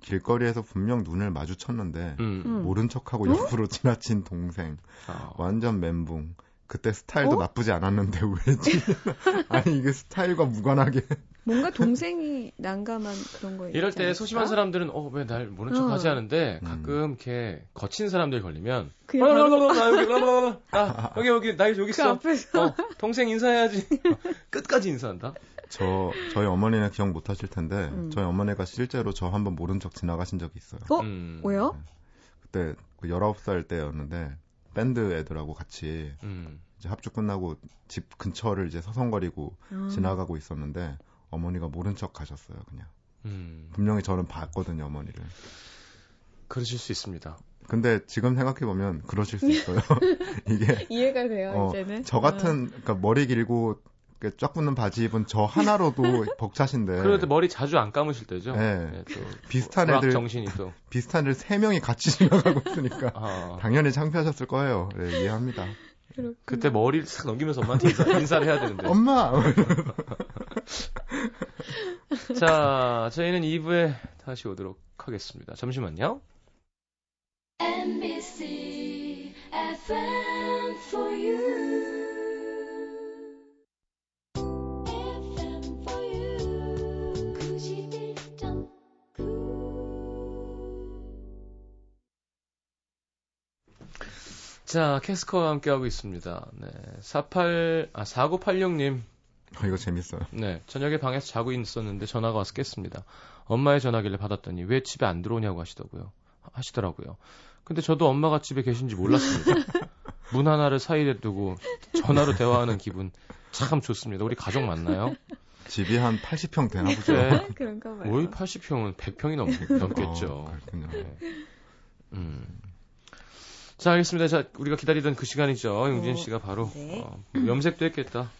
길거리에서 분명 눈을 마주쳤는데 음. 음. 모른 척하고 옆으로 지나친 동생. 아. 완전 멘붕. 그때 스타일도 어? 나쁘지 않았는데 왜 찔? 아니 이게 스타일과 무관하게 뭔가 동생이 난감한 그런 거 이럴 때? 소심한 사람들은 어 왜 날 모른 척 하지 어. 하는데 음. 가끔 이렇게 거친 사람들 걸리면 라라라라, 나 여기 라라라라. 아 여기 여기 나 여기 그 있어 앞에서 어, 동생 인사해야지 끝까지 인사한다 저 저희 어머니는 기억 못 하실 텐데 음. 저희 어머니가 실제로 저 한번 모른 척 지나가신 적이 있어요. 어? 음, 왜요? 그때 그 19살 때였는데 밴드 애들하고 같이 음. 이제 합주 끝나고 집 근처를 이제 서성거리고 아. 지나가고 있었는데 어머니가 모른 척 가셨어요, 그냥. 음. 분명히 저는 봤거든요, 어머니를. 그러실 수 있습니다 근데 지금 생각해 보면 그러실 수 있어요. 이게, 이해가 돼요 어, 이제는. 저 같은, 그러니까 머리 길고 쫙 붙는 바지 입은 저 하나로도 벅차신데. 그런데 머리 자주 안 감으실 때죠 네. 네, 또 비슷한 애들, 정신이 또 비슷한 애들 세 명이 같이 지나가고 있으니까. 아, 당연히 창피하셨을 거예요. 네, 이해합니다. 그렇구나. 그때 머리를 싹 넘기면서 엄마한테 인사, 인사를 해야 되는데 엄마! 자 저희는 2부에 다시 오도록 하겠습니다 잠시만요 NBC FM for you. 자 캐스커와 함께하고 있습니다 네 48, 아 4986님 어, 이거 재밌어요. 네, 저녁에 방에서 자고 있었는데 전화가 와서 깼습니다. 엄마의 전화기를 받았더니 왜 집에 안 들어오냐고 하시더고요. 하시더라고요. 근데 저도 엄마가 집에 계신지 몰랐습니다. 문 하나를 사이에 두고 전화로 대화하는 기분 참 좋습니다. 우리 가족 맞나요? 집이 한 80평 되나 보죠. 네. 그런가 봐요. 거의 80평은 100평이 넘, 넘겠죠. 어, 그렇군요. 네. 음. 자, 알겠습니다. 자, 우리가 기다리던 그 시간이죠. 용진 어, 씨가 바로 네. 어, 염색도 했겠다.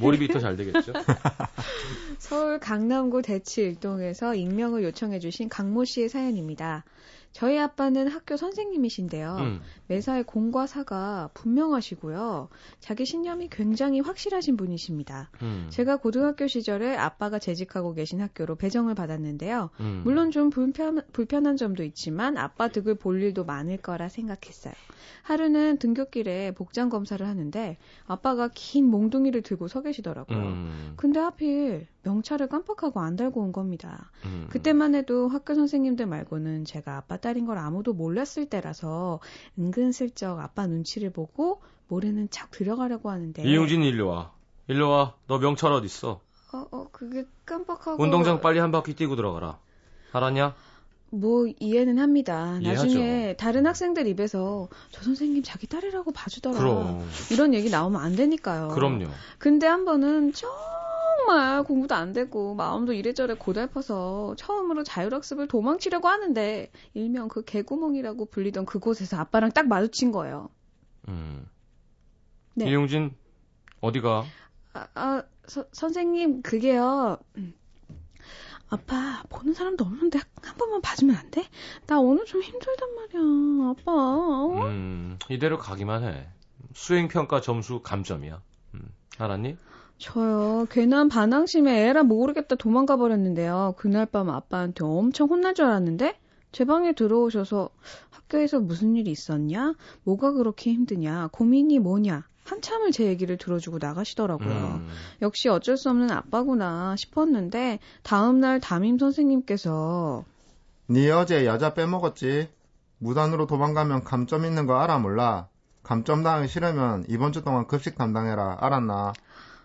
몰입이 더 잘 되겠죠. 서울 강남구 대치 일동에서 익명을 요청해 주신 강모 씨의 사연입니다. 저희 아빠는 학교 선생님이신데요. 음. 매사에 공과 사가 분명하시고요. 자기 신념이 굉장히 확실하신 분이십니다. 음. 제가 고등학교 시절에 아빠가 재직하고 계신 학교로 배정을 받았는데요. 음. 물론 좀 불편, 불편한 점도 있지만 아빠 득을 볼 일도 많을 거라 생각했어요. 하루는 등굣길에 복장 검사를 하는데 아빠가 긴 몽둥이를 들고 서 계시더라고요. 음. 근데 하필 명찰을 깜빡하고 안 달고 온 겁니다. 음. 그때만 해도 학교 선생님들 말고는 제가 아빠 딸인 걸 아무도 몰랐을 때라서 은근슬쩍 아빠 눈치를 보고 모르는 척 들어가려고 하는데 이용진 일로 와. 일로 와. 너 명찰 어디 있어? 어, 어, 그게 깜빡하고 운동장 빨리 한 바퀴 뛰고 들어가라. 알았냐? 뭐 이해는 합니다. 이해하죠. 나중에 다른 학생들 입에서 저 선생님 자기 딸이라고 봐주더라. 그럼. 이런 얘기 나오면 안 되니까요. 그럼요. 근데 한 번은 정말 공부도 안 되고 마음도 이래저래 고달퍼서 처음으로 자율학습을 도망치려고 하는데 일명 그 개구멍이라고 불리던 그곳에서 아빠랑 딱 마주친 거예요. 음. 네. 이용진 어디가? 아, 아, 서- 선생님 그게요. 음. 아빠 보는 사람도 없는데 한 번만 봐주면 안 돼? 나 오늘 좀 힘들단 말이야, 아빠. 어? 음, 이대로 가기만 해. 수행 평가 점수 감점이야. 음, 알았니? 저요, 괜한 반항심에 에라 모르겠다 도망가 버렸는데요. 그날 밤 아빠한테 엄청 혼날 줄 알았는데, 제 방에 들어오셔서 학교에서 무슨 일이 있었냐? 뭐가 그렇게 힘드냐? 고민이 뭐냐? 한참을 제 얘기를 들어주고 나가시더라고요. 음, 역시 어쩔 수 없는 아빠구나 싶었는데, 다음날 담임 선생님께서, 네 어제 여자 빼먹었지? 무단으로 도망가면 감점 있는 거 알아 몰라? 감점 당하기 싫으면 이번 주 동안 급식 담당해라. 알았나?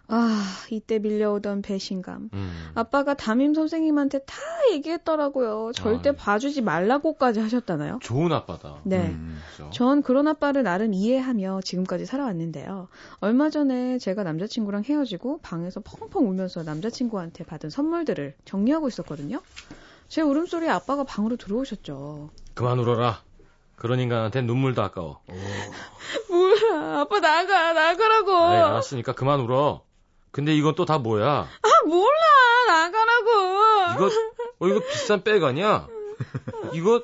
아, 이때 밀려오던 배신감. 음. 아빠가 담임 선생님한테 다 얘기했더라고요. 절대 아이. 봐주지 말라고까지 하셨다나요? 좋은 아빠다. 네. 음. 그죠? 전 그런 아빠를 나름 이해하며 지금까지 살아왔는데요. 얼마 전에 제가 남자친구랑 헤어지고 방에서 펑펑 울면서 남자친구한테 받은 선물들을 정리하고 있었거든요. 제 울음소리에 아빠가 방으로 들어오셨죠. 그만 울어라. 그런 인간한테 눈물도 아까워. 몰라. 아빠 나가. 나가라고. 에이, 알았으니까 그만 울어. 근데 이건 또 다 뭐야? 아, 몰라. 나가라고. 이거, 어, 이거 비싼 백 아니야? 이거,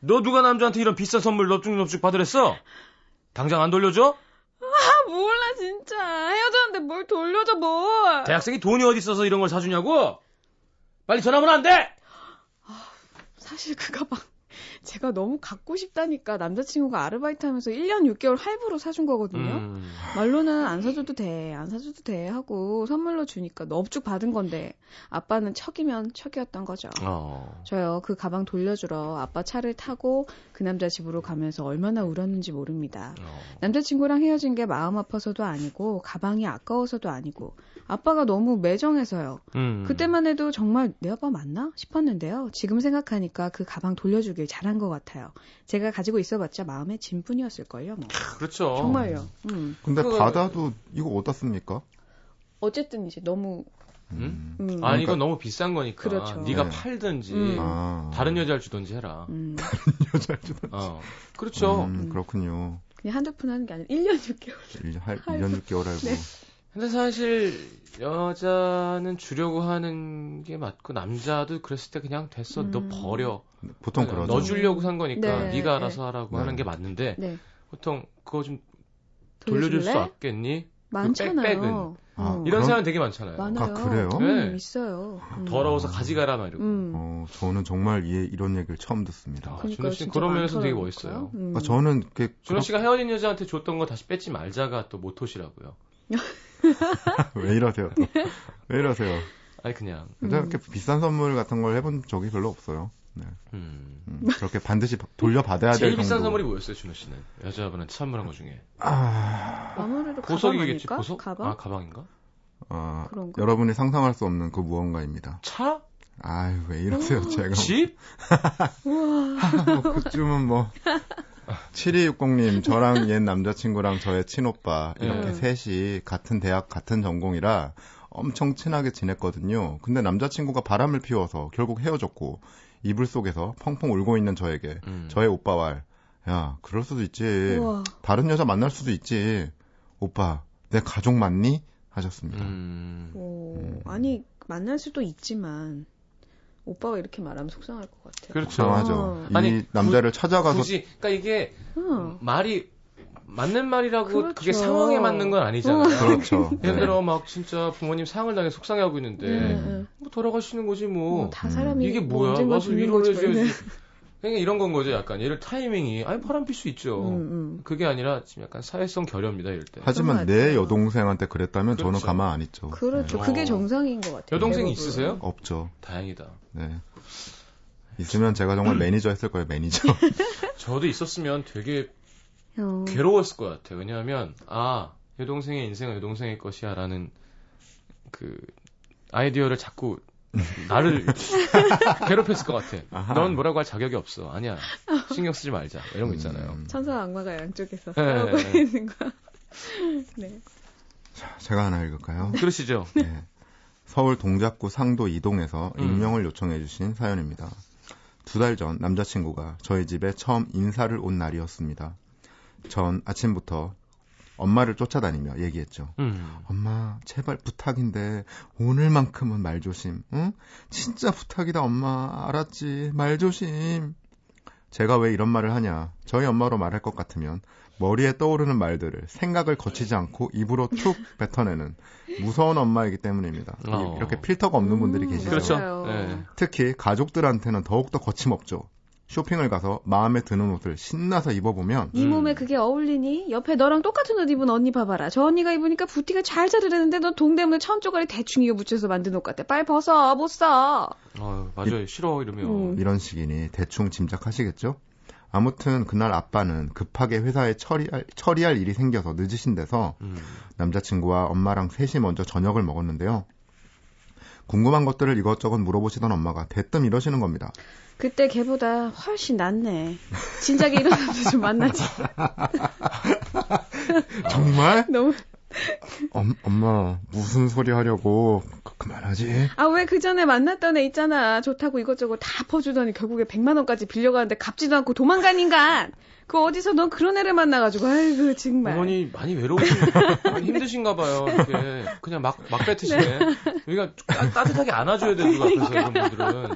너 누가 남자한테 이런 비싼 선물 넙죽넙죽 받으랬어? 당장 안 돌려줘? 아, 몰라, 진짜. 헤어졌는데 뭘 돌려줘, 뭘. 대학생이 돈이 어디 있어서 이런 걸 사주냐고? 빨리 전화하면 안 돼! 사실 그 가방 제가 너무 갖고 싶다니까 남자친구가 아르바이트 하면서 1년 6개월 할부로 사준 거거든요. 음. 말로는 안 사줘도 돼, 안 사줘도 돼 하고 선물로 주니까 넙죽 받은 건데 아빠는 척이면 척이었던 거죠. 어. 저요 그 가방 돌려주러 아빠 차를 타고 그 남자 집으로 가면서 얼마나 울었는지 모릅니다. 어. 남자친구랑 헤어진 게 마음 아파서도 아니고 가방이 아까워서도 아니고 아빠가 너무 매정해서요. 음. 그때만 해도 정말 내 아빠 맞나 싶었는데요. 지금 생각하니까 그 가방 돌려주길 잘한 것 같아요. 제가 가지고 있어봤자 마음의 짐뿐이었을걸요. 뭐. 그렇죠. 정말요. 음. 근데 그거- 받아도 이거 어디다 씁니까? 어쨌든 이제 너무 음? 음, 아, 이건 너무 비싼 거니까. 그렇죠. 네가 네. 팔든지 음. 아. 다른 여자를 주든지 해라. 음, 여자를 주던. 어. 그렇죠. 음, 그렇군요. 그냥 한두 푼 하는 게 아니라 1년 6개월. 1년, 할, 1년 6개월 알고. 네. 근데 사실 여자는 주려고 하는 게 맞고 남자도 그랬을 때 그냥 됐어. 너 음. 버려. 보통 그러죠. 너 주려고 산 거니까 네, 네, 가 네. 알아서 하라고 네. 하는 게 맞는데 네. 보통 그거 좀 돌려줄 수 돌려줄래? 없겠니? 많잖아요. 백백은. 아, 음. 이런 그럼- 사람 되게 많잖아요. 많아요. 아, 그래요? 음, 네. 있어요. 음. 더러워서 가지가라 막 이러고. 음. 어, 저는 정말 이, 이런 얘기를 처음 듣습니다. 아, 그러니까 준호 씨 그런 면에서 되게. 멋있어요. 음. 그러니까 저는 그 준호 씨가 헤어진 여자한테 줬던 거 다시 뺏지 말자가 또 모토시라고요. 왜 이러세요? 또? 왜 이러세요? 아니 그냥. 제가 음. 이렇게 비싼 선물 같은 걸 해본 적이 별로 없어요. 네. 음. 음, 그렇게 반드시 돌려받아야 될 제일 정도. 비싼 선물이 뭐였어요, 준호 씨는? 여자분한테 선물한 것 중에. 아, 아무래도 가방 보석이겠지, 아닐까? 보석? 가방? 아, 가방인가? 어, 그런가? 여러분이 상상할 수 없는 그 무언가입니다. 차? 아유, 왜 이러세요, 제가. 집? 뭐 그쯤은 뭐. 7260님, 저랑 옛 남자친구랑 저의 친오빠, 이렇게 음. 셋이 같은 대학, 같은 전공이라 엄청 친하게 지냈거든요. 근데 남자친구가 바람을 피워서 결국 헤어졌고, 이불 속에서 펑펑 울고 있는 저에게, 음. 저의 오빠와, 야, 그럴 수도 있지. 우와. 다른 여자 만날 수도 있지. 오빠, 내 가족 맞니? 하셨습니다. 음. 오, 음. 아니 만날 수도 있지만 오빠가 이렇게 말하면 속상할 것 같아요. 그렇죠. 이상하죠. 어. 이 아니, 남자를 찾아가서 굳이, 그러니까 이게 응. 말이 맞는 말이라고 그 그렇죠. 게 상황에 맞는 건 아니잖아요. 그렇죠. 예를 네. 들어 막 진짜 부모님 상을 당해 속상해하고 있는데 응, 응. 뭐 돌아가시는 거지 뭐. 뭐, 다 음. 사람이 이게 뭐 뭐야? 언젠가 와서 죽는 위로를. 해줘야지. 그냥 이런 건 거죠. 약간 얘를 타이밍이 아니 바람 필 수 있죠. 응, 응. 그게 아니라 지금 약간 사회성 결여입니다. 이럴 때. 하지만 내. 여동생한테 그랬다면 저는 그렇죠. 가만 안 있죠. 그렇죠. 네. 그게 어. 정상인 것 같아요. 여동생이 대부분. 있으세요? 없죠. 다행이다. 네. 있으면 제가 정말 매니저 했을 거예요, 매니저. 저도 있었으면 되게 어. 괴로웠을 것 같아요. 왜냐하면 아 여동생의 인생은 여동생의 것이야라는 그 아이디어를 자꾸 나를 괴롭혔을 것 같아. 아하. 넌 뭐라고 할 자격이 없어. 아니야. 신경 쓰지 말자. 이런 거 있잖아요. 음, 천사 악마가 양쪽에서 네, 싸우고 네. 있는 거. 네. 제가 하나 읽을까요? 그러시죠? 네. 서울 동작구 상도 이동에서 음. 익명을 요청해 주신 사연입니다. 두 달 전 남자친구가 저희 집에 처음 인사를 온 날이었습니다. 전 아침부터 엄마를 쫓아다니며 얘기했죠. 음. 엄마, 제발 부탁인데 오늘만큼은 말 조심. 응? 진짜 부탁이다, 엄마. 알았지? 말 조심. 제가 왜 이런 말을 하냐? 저희 엄마로 말할 것 같으면 머리에 떠오르는 말들을 생각을 거치지 않고 입으로 툭 뱉어내는 무서운 엄마이기 때문입니다. 이- 어. 이렇게 필터가 없는 분들이 음, 계시죠. 그렇죠. 맞아요. 네. 특히 가족들한테는 더욱더 거침없죠. 쇼핑을 가서 마음에 드는 옷을 신나서 입어보면 네 음. 몸에 그게 어울리니? 옆에 너랑 똑같은 옷 입은 언니 봐봐라. 저 언니가 입으니까 부티가 잘 자르려는데 너 동대문에 천 쪼가리 대충 이어 붙여서 만든 옷 같아. 빨리 벗어. 못 써. 어, 맞아요. 싫어 이러면. 음. 이런 식이니 대충 짐작하시겠죠? 아무튼 그날 아빠는 급하게 회사에 처리할, 처리할 일이 생겨서 늦으신 데서 음. 남자친구와 엄마랑 셋이 먼저 저녁을 먹었는데요. 궁금한 것들을 이것저것 물어보시던 엄마가 대뜸 이러시는 겁니다. 그때 걔보다 훨씬 낫네. 진작에 이런 남자 좀 만나지. 정말? 너무. 엄, 엄마 무슨 소리 하려고 그, 그만하지. 아, 왜 그 전에 만났던 애 있잖아. 좋다고 이것저것 다 퍼주더니 결국에 100만 원까지 빌려가는데 갚지도 않고 도망간 인간! 그 어디서 넌 그런 애를 만나가지고, 아이고, 정말. 어머니 많이 외로우신가 많이 힘드신가 봐요. 이렇게 그냥 막, 막 뱉으시네. 여기가 따, 따뜻하게 안아줘야 돼, 누가 앞에서 이런 분들은.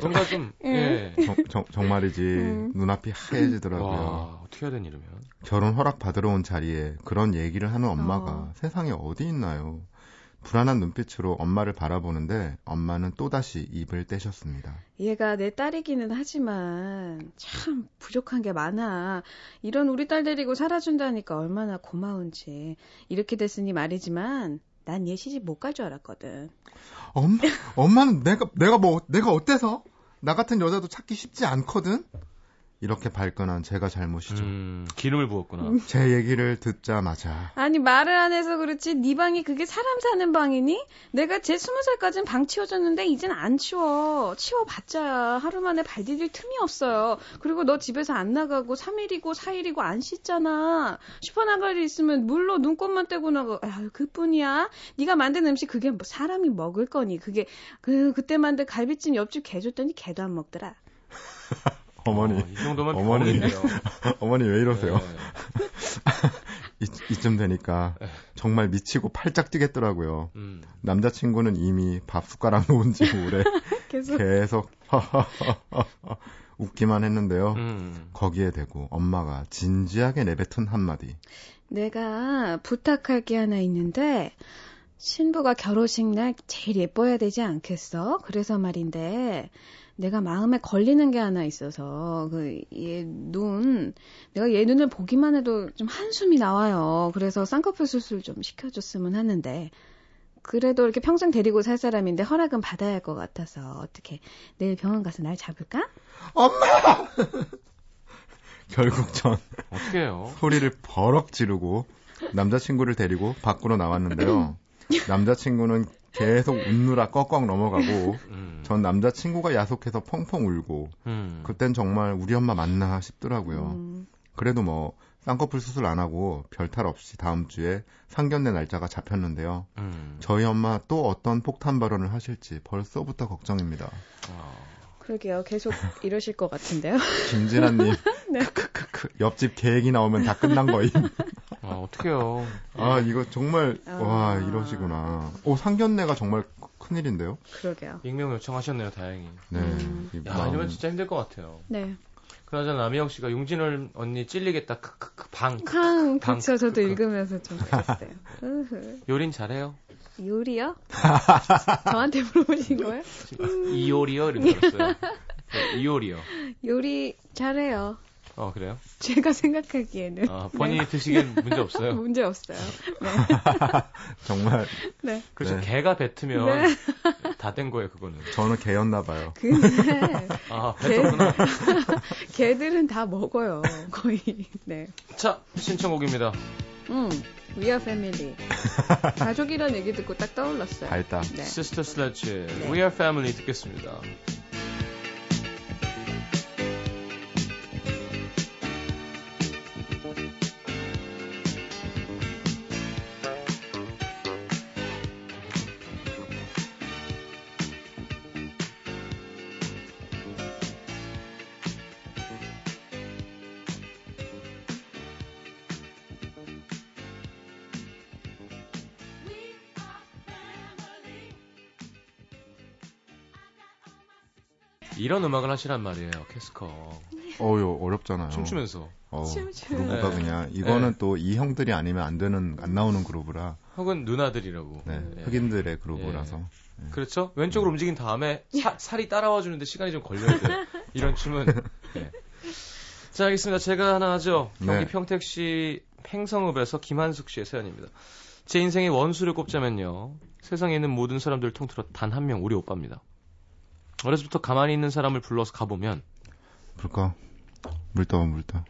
뭔가 좀, 예. 음. 정, 정, 정말이지 음. 눈앞이 하얘지더라고요. 와, 어떻게 해야 되니, 이러면. 결혼 허락 받으러 온 자리에 그런 얘기를 하는 엄마가 어. 세상에 어디 있나요? 불안한 눈빛으로 엄마를 바라보는데 엄마는 또다시 입을 떼셨습니다. 얘가 내 딸이기는 하지만 참 부족한 게 많아. 이런 우리 딸 데리고 살아준다니까 얼마나 고마운지. 이렇게 됐으니 말이지만 난 얘 시집 못 갈 줄 알았거든. 엄마, 엄마는 내가, 내가 뭐, 내가 어때서? 나 같은 여자도 찾기 쉽지 않거든? 이렇게 발끈한 제가 잘못이죠. 음, 기름을 부었구나. 제 얘기를 듣자마자 아니 말을 안 해서 그렇지 네 방이 그게 사람 사는 방이니? 내가 제 스무 살까진 방 치워줬는데 이젠 안 치워. 치워봤자야 하루 만에 발 디딜 틈이 없어요. 그리고 너 집에서 안 나가고 3일이고 4일이고 안 씻잖아. 슈퍼 나갈 일 있으면 물로 눈곱만 떼고 나가. 아유 그뿐이야. 네가 만든 음식 그게 뭐 사람이 먹을 거니? 그게 그 그때 만든 갈비찜 옆집 개 줬더니 개도 안 먹더라. 어머니, 어, 이 정도면 어머니. 어머니 왜 이러세요? 네. 이, 이쯤 되니까 정말 미치고 팔짝 뛰겠더라고요. 음, 남자친구는 이미 밥 숟가락 놓은 지 오래 계속 계속 웃기만 했는데요. 음. 거기에 대고 엄마가 진지하게 내뱉은 한마디. 내가 부탁할 게 하나 있는데 신부가 결혼식 날 제일 예뻐야 되지 않겠어? 그래서 말인데 내가 마음에 걸리는 게 하나 있어서 그 얘 눈 내가 얘 눈을 보기만 해도 좀 한숨이 나와요. 그래서 쌍꺼풀 수술 좀 시켜줬으면 하는데 그래도 이렇게 평생 데리고 살 사람인데 허락은 받아야 할 것 같아서 어떻게 내일 병원 가서 날 잡을까? 엄마! 결국 전 어떻게 해요? 소리를 버럭 지르고 남자친구를 데리고 밖으로 나왔는데요. 남자친구는 계속 웃느라 꺽꺽 넘어가고 음, 전 남자친구가 야속해서 펑펑 울고 음. 그땐 정말 우리 엄마 맞나 싶더라고요. 음, 그래도 뭐 쌍꺼풀 수술 안 하고 별탈 없이 다음 주에 상견례 날짜가 잡혔는데요. 음. 저희 엄마 또 어떤 폭탄 발언을 하실지 벌써부터 걱정입니다. 아, 그러게요. 계속 이러실 것 같은데요. 김진아님, 네. 크크크크, 옆집 계획이 나오면 다 끝난 거임. 아, 어떡해요. 아 이거 정말 아. 와 이러시구나. 오 상견례가 정말 큰일인데요. 그러게요. 익명 요청하셨네요, 다행히. 네. 음. 이 야, 마음- 아니면 진짜 힘들 것 같아요. 네. 그나저나 남희영 씨가 용진을 언니 찔리겠다. 크크크 방. 팡, 방- 그쵸. 저도 그- 읽으면서 좀 그랬어요. 요린 잘해요? 요리요? 저한테 물어보신 거예요? 이요리요? 이렇게 들었어요. 네, 이요리요. 요리 잘해요. 어, 그래요? 제가 생각하기에는. 아, 본인이 드시기엔 문제 네. 없어요. 문제 없어요. 네. 정말 네. 그렇죠. 네. 개가 뱉으면 네. 다된 거예요, 그거는. 저는 개였나 봐요. 근데 아, 개, 뱉었구나. 개들은 다 먹어요. 거의. 네. 자, 신청곡입니다. 음. We are family. 가족이란 얘기 듣고 딱 떠올랐어요. 달다. 네. Sister Sledge, 네. We Are Family 듣겠습니다. 이런 음악을 하시란 말이에요, 캐스커. 어유 어렵잖아요. 춤추면서. 어. 그루브가 네. 그냥 이거는 네. 또이 형들이 아니면 안 되는 안 나오는 그루브라. 혹은 누나들이라고. 네. 예. 흑인들의 그루브라서. 그렇죠? 왼쪽으로 움직인 다음에 사- 살이 따라와 주는데 시간이 좀 걸려야 돼요. 이런 춤은. 네. 자, 알겠습니다. 제가 하나 하죠. 경기 네. 평택시 팽성읍에서 김한숙 씨의 사연입니다. 제 인생의 원수를 꼽자면요. 세상에 있는 모든 사람들 통틀어 단 한 명, 우리 오빠입니다. 어려서부터 가만히 있는 사람을 불러서 가보면 불까? 물 떠, 물 떠.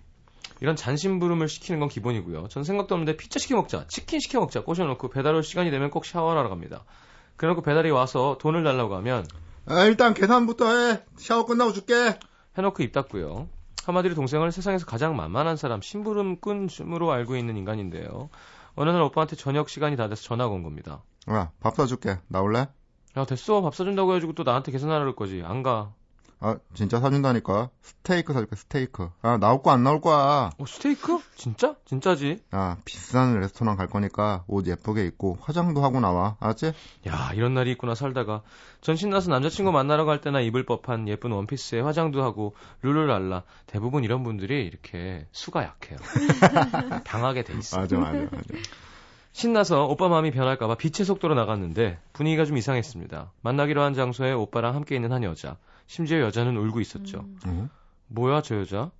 이런 잔심부름을 시키는 건 기본이고요. 전 생각도 없는데 피자 시켜 먹자, 치킨 시켜 먹자 꼬셔놓고 배달 올 시간이 되면 꼭 샤워를 하러 갑니다. 그래놓고 배달이 와서 돈을 달라고 하면 아, 일단 계산부터 해. 샤워 끝나고 줄게. 해놓고 입 닫고요. 한마디로 동생을 세상에서 가장 만만한 사람, 심부름꾼으로 알고 있는 인간인데요. 어느 날 오빠한테 저녁 시간이 다 돼서 전화가 온 겁니다. 야, 밥 사줄게. 나올래? 야, 됐어. 밥 사준다고 해가지고 또 나한테 계산하라 그럴 거지. 안 가. 아, 진짜 사준다니까. 스테이크 사줄게, 스테이크. 아, 나올 거 안 나올 거야. 어, 스테이크? 진짜? 진짜지? 야, 비싼 레스토랑 갈 거니까 옷 예쁘게 입고 화장도 하고 나와. 알았지? 야, 이런 날이 있구나 살다가. 전 신 나서 남자친구 만나러 갈 때나 입을 법한 예쁜 원피스에 화장도 하고 룰루랄라. 대부분 이런 분들이 이렇게 수가 약해요. 당하게 돼 있어. 맞아, 맞아, 맞아. 신나서 오빠 마음이 변할까봐 빛의 속도로 나갔는데 분위기가 좀 이상했습니다. 만나기로 한 장소에 오빠랑 함께 있는 한 여자. 심지어 여자는 울고 있었죠. 음. 어? 뭐야 저 여자?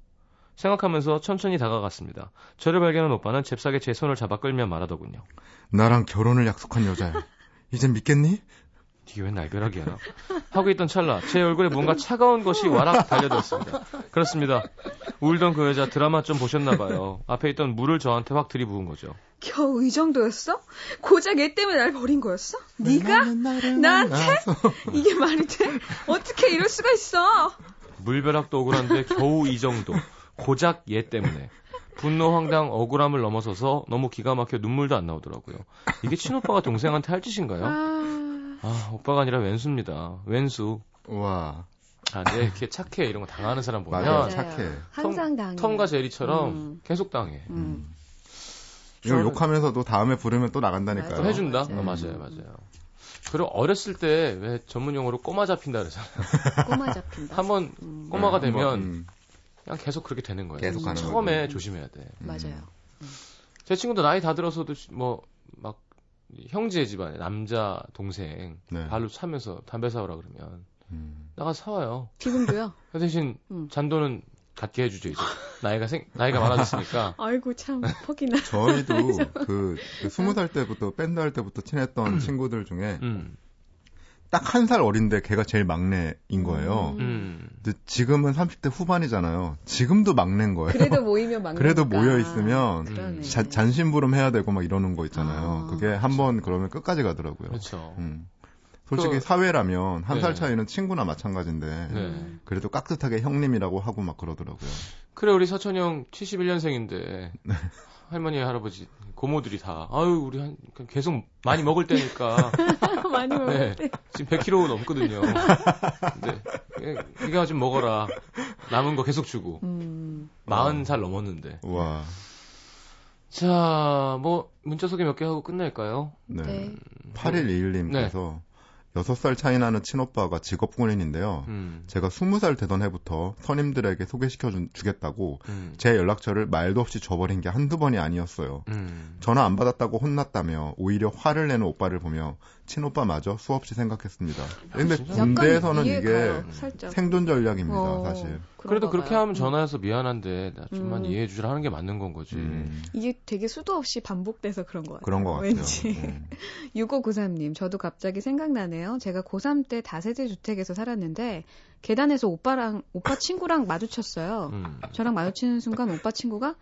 생각하면서 천천히 다가갔습니다. 저를 발견한 오빠는 잽싸게 제 손을 잡아 끌며 말하더군요. 나랑 결혼을 약속한 여자야. 이젠 믿겠니? 이게 왜 날벼락이야? 하고 있던 찰나 제 얼굴에 뭔가 차가운 것이 와락 달려들었습니다. 그렇습니다. 울던 그 여자 드라마 좀 보셨나 봐요. 앞에 있던 물을 저한테 확 들이부은 거죠. 겨우 이 정도였어? 고작 얘 때문에 날 버린 거였어? 네가? 나한테? 이게 말이 돼? 어떻게 이럴 수가 있어? 물벼락도 억울한데 겨우 이 정도. 고작 얘 때문에. 분노, 황당, 억울함을 넘어서서 너무 기가 막혀 눈물도 안 나오더라고요. 이게 친오빠가 동생한테 할 짓인가요? 아, 아, 오빠가 아니라 왼수입니다. 왼수. 와. 아, 근데 이렇게 착해. 이런 거 당하는 사람 보면 맞아요. 착해. 항상 당해. 톰과 제리처럼 음. 계속 당해. 음. 이거 저는- 욕하면서도 다음에 부르면 또 나간다니까요. 또 해준다? 맞아요. 어, 맞아요, 맞아요. 그리고 어렸을 때 왜 전문 용어로 꼬마 잡힌다 그러잖아요. 꼬마 잡힌다. 한번 음, 꼬마가 네, 한번, 되면 음, 그냥 계속 그렇게 되는 거예요. 계속 가는 처음에 거죠. 조심해야 돼. 음. 맞아요. 제 친구도 나이 다 들어서도 뭐 막 형제 집안에 남자 동생 네. 발로 차면서 담배 사오라 그러면 음. 나가 사와요. 지금도요? 그 대신 음. 잔돈은 갖게 해주죠 이제 나이가 생 나이가 많아졌으니까. 아이고 참 퍽이나. 저희도 그, 그 20살 때부터 밴드 할 때부터 친했던 친구들 중에 음, 딱한 살 어린데 걔가 제일 막내인 거예요. 음. 음. 근데 지금은 30대 후반이잖아요. 지금도 막내인 거예요. 그래도 모이면 막. 그래도 모여 있으면. 자- 잔심부름 해야 되고 막 이러는 거 있잖아요. 아, 그게 한 번 그러면 끝까지 가더라고요. 그렇죠. 음. 솔직히 그- 사회라면 한살 네. 차이는 친구나 마찬가지인데 네. 그래도 깍듯하게 형님이라고 하고 막 그러더라고요. 그래 우리 서천이 형 71년생인데 네. 할머니 할아버지 고모들이 다 아유 우리 한 계속 많이 먹을 때니까 많이 먹을 네, 때. 지금 100kg 넘거든요. 근데 예, 이거 좀 먹어라. 남은 거 계속 주고. 음. 40살 넘었는데. 와. 자, 뭐 문자 소개 몇 개 하고 끝낼까요? 네. 네. 8121님께서 6살 차이 나는 친오빠가 직업 군인인데요. 음. 제가 20살 되던 해부터 선임들에게 소개시켜 주- 주겠다고 음. 제 연락처를 말도 없이 줘버린 게 한두 번이 아니었어요. 음. 전화 안 받았다고 혼났다며 오히려 화를 내는 오빠를 보며 친오빠마저 수없이 생각했습니다. 근데 진짜? 군대에서는 이게 살짝. 생존 전략입니다, 어, 사실. 그래도 그렇게 봐요. 하면 전화해서 미안한데 나 좀만 음. 이해해 주라 하는 게 맞는 건 거지. 음, 이게 되게 수도 없이 반복돼서 그런 것 같아요. 그런 것 같아요. 왠지. 음. 6593님, 저도 갑자기 생각나네요. 제가 고3 때 다세대 주택에서 살았는데, 계단에서 오빠랑, 오빠 친구랑 마주쳤어요. 음. 저랑 마주치는 순간 오빠 친구가,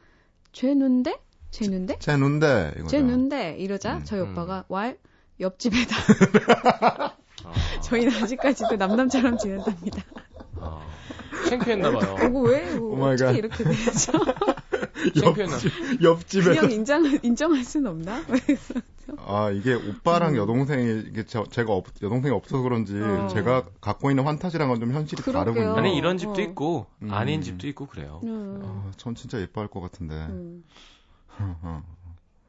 쟤 눈데? 쟤 눈데? 제 눈대 이거죠. 쟤 눈데? 이러자 음. 저희 음. 오빠가, 왈? 옆집에다. 아, 저희는 아직까지도 남남처럼 지낸답니다. 아. 창피했나봐요. 이거 왜? oh my 어떻게 god. 이렇게 되죠? 창피했나? 옆집에 그냥 인정, 인정할 순 없나? 아 이게 오빠랑 음. 여동생이 이게 저, 제가 없- 여동생이 없어서 그런지 어. 제가 갖고 있는 환타지랑은 좀 현실이 그러게요. 다르군요. 아니 이런 집도 어. 있고 음. 아닌 집도 있고 그래요. 음. 아, 전 진짜 예뻐할 것 같은데. 음. 어.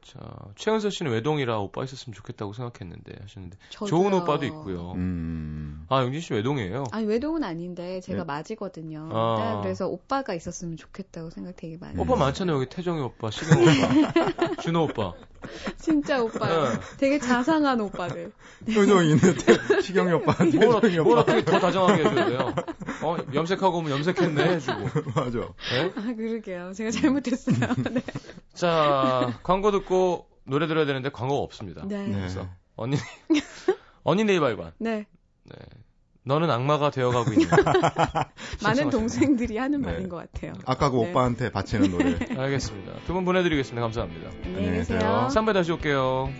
자, 최은서 씨는 외동이라 오빠 있었으면 좋겠다고 생각했는데 하셨는데 저도요. 좋은 오빠도 있고요. 음. 아, 영진 씨 외동이에요? 아니 외동은 아닌데 제가 네. 맞이거든요. 아. 딱 그래서 오빠가 있었으면 좋겠다고 생각 되게 많이. 오빠 해요. 많잖아요. 여기 태정이 오빠, 시경 오빠, 준호 오빠. 진짜 오빠요. 네. 되게 자상한 오빠들. 표정이 있는데 시경이 태정이 뭘 오빠 어떻게 더 다정하게 해줘야 돼요? 어, 염색하고 오면 염색했네 해주고. 맞아. 네? 아 그러게요. 제가 잘못했어요. 네. 자, 광고 듣고 노래 들어야 되는데 광고가 없습니다. 네. 네. 그래서 언니, 언니 네이발관. 네. 네. 너는 악마가 되어가고 있는. 많은 동생들이 하는 네. 말인 것 같아요. 아까 그 네. 오빠한테 바치는 노래. 알겠습니다. 두 분 보내드리겠습니다. 감사합니다. 안녕히 계세요. 계세요. 3부에 다시 올게요.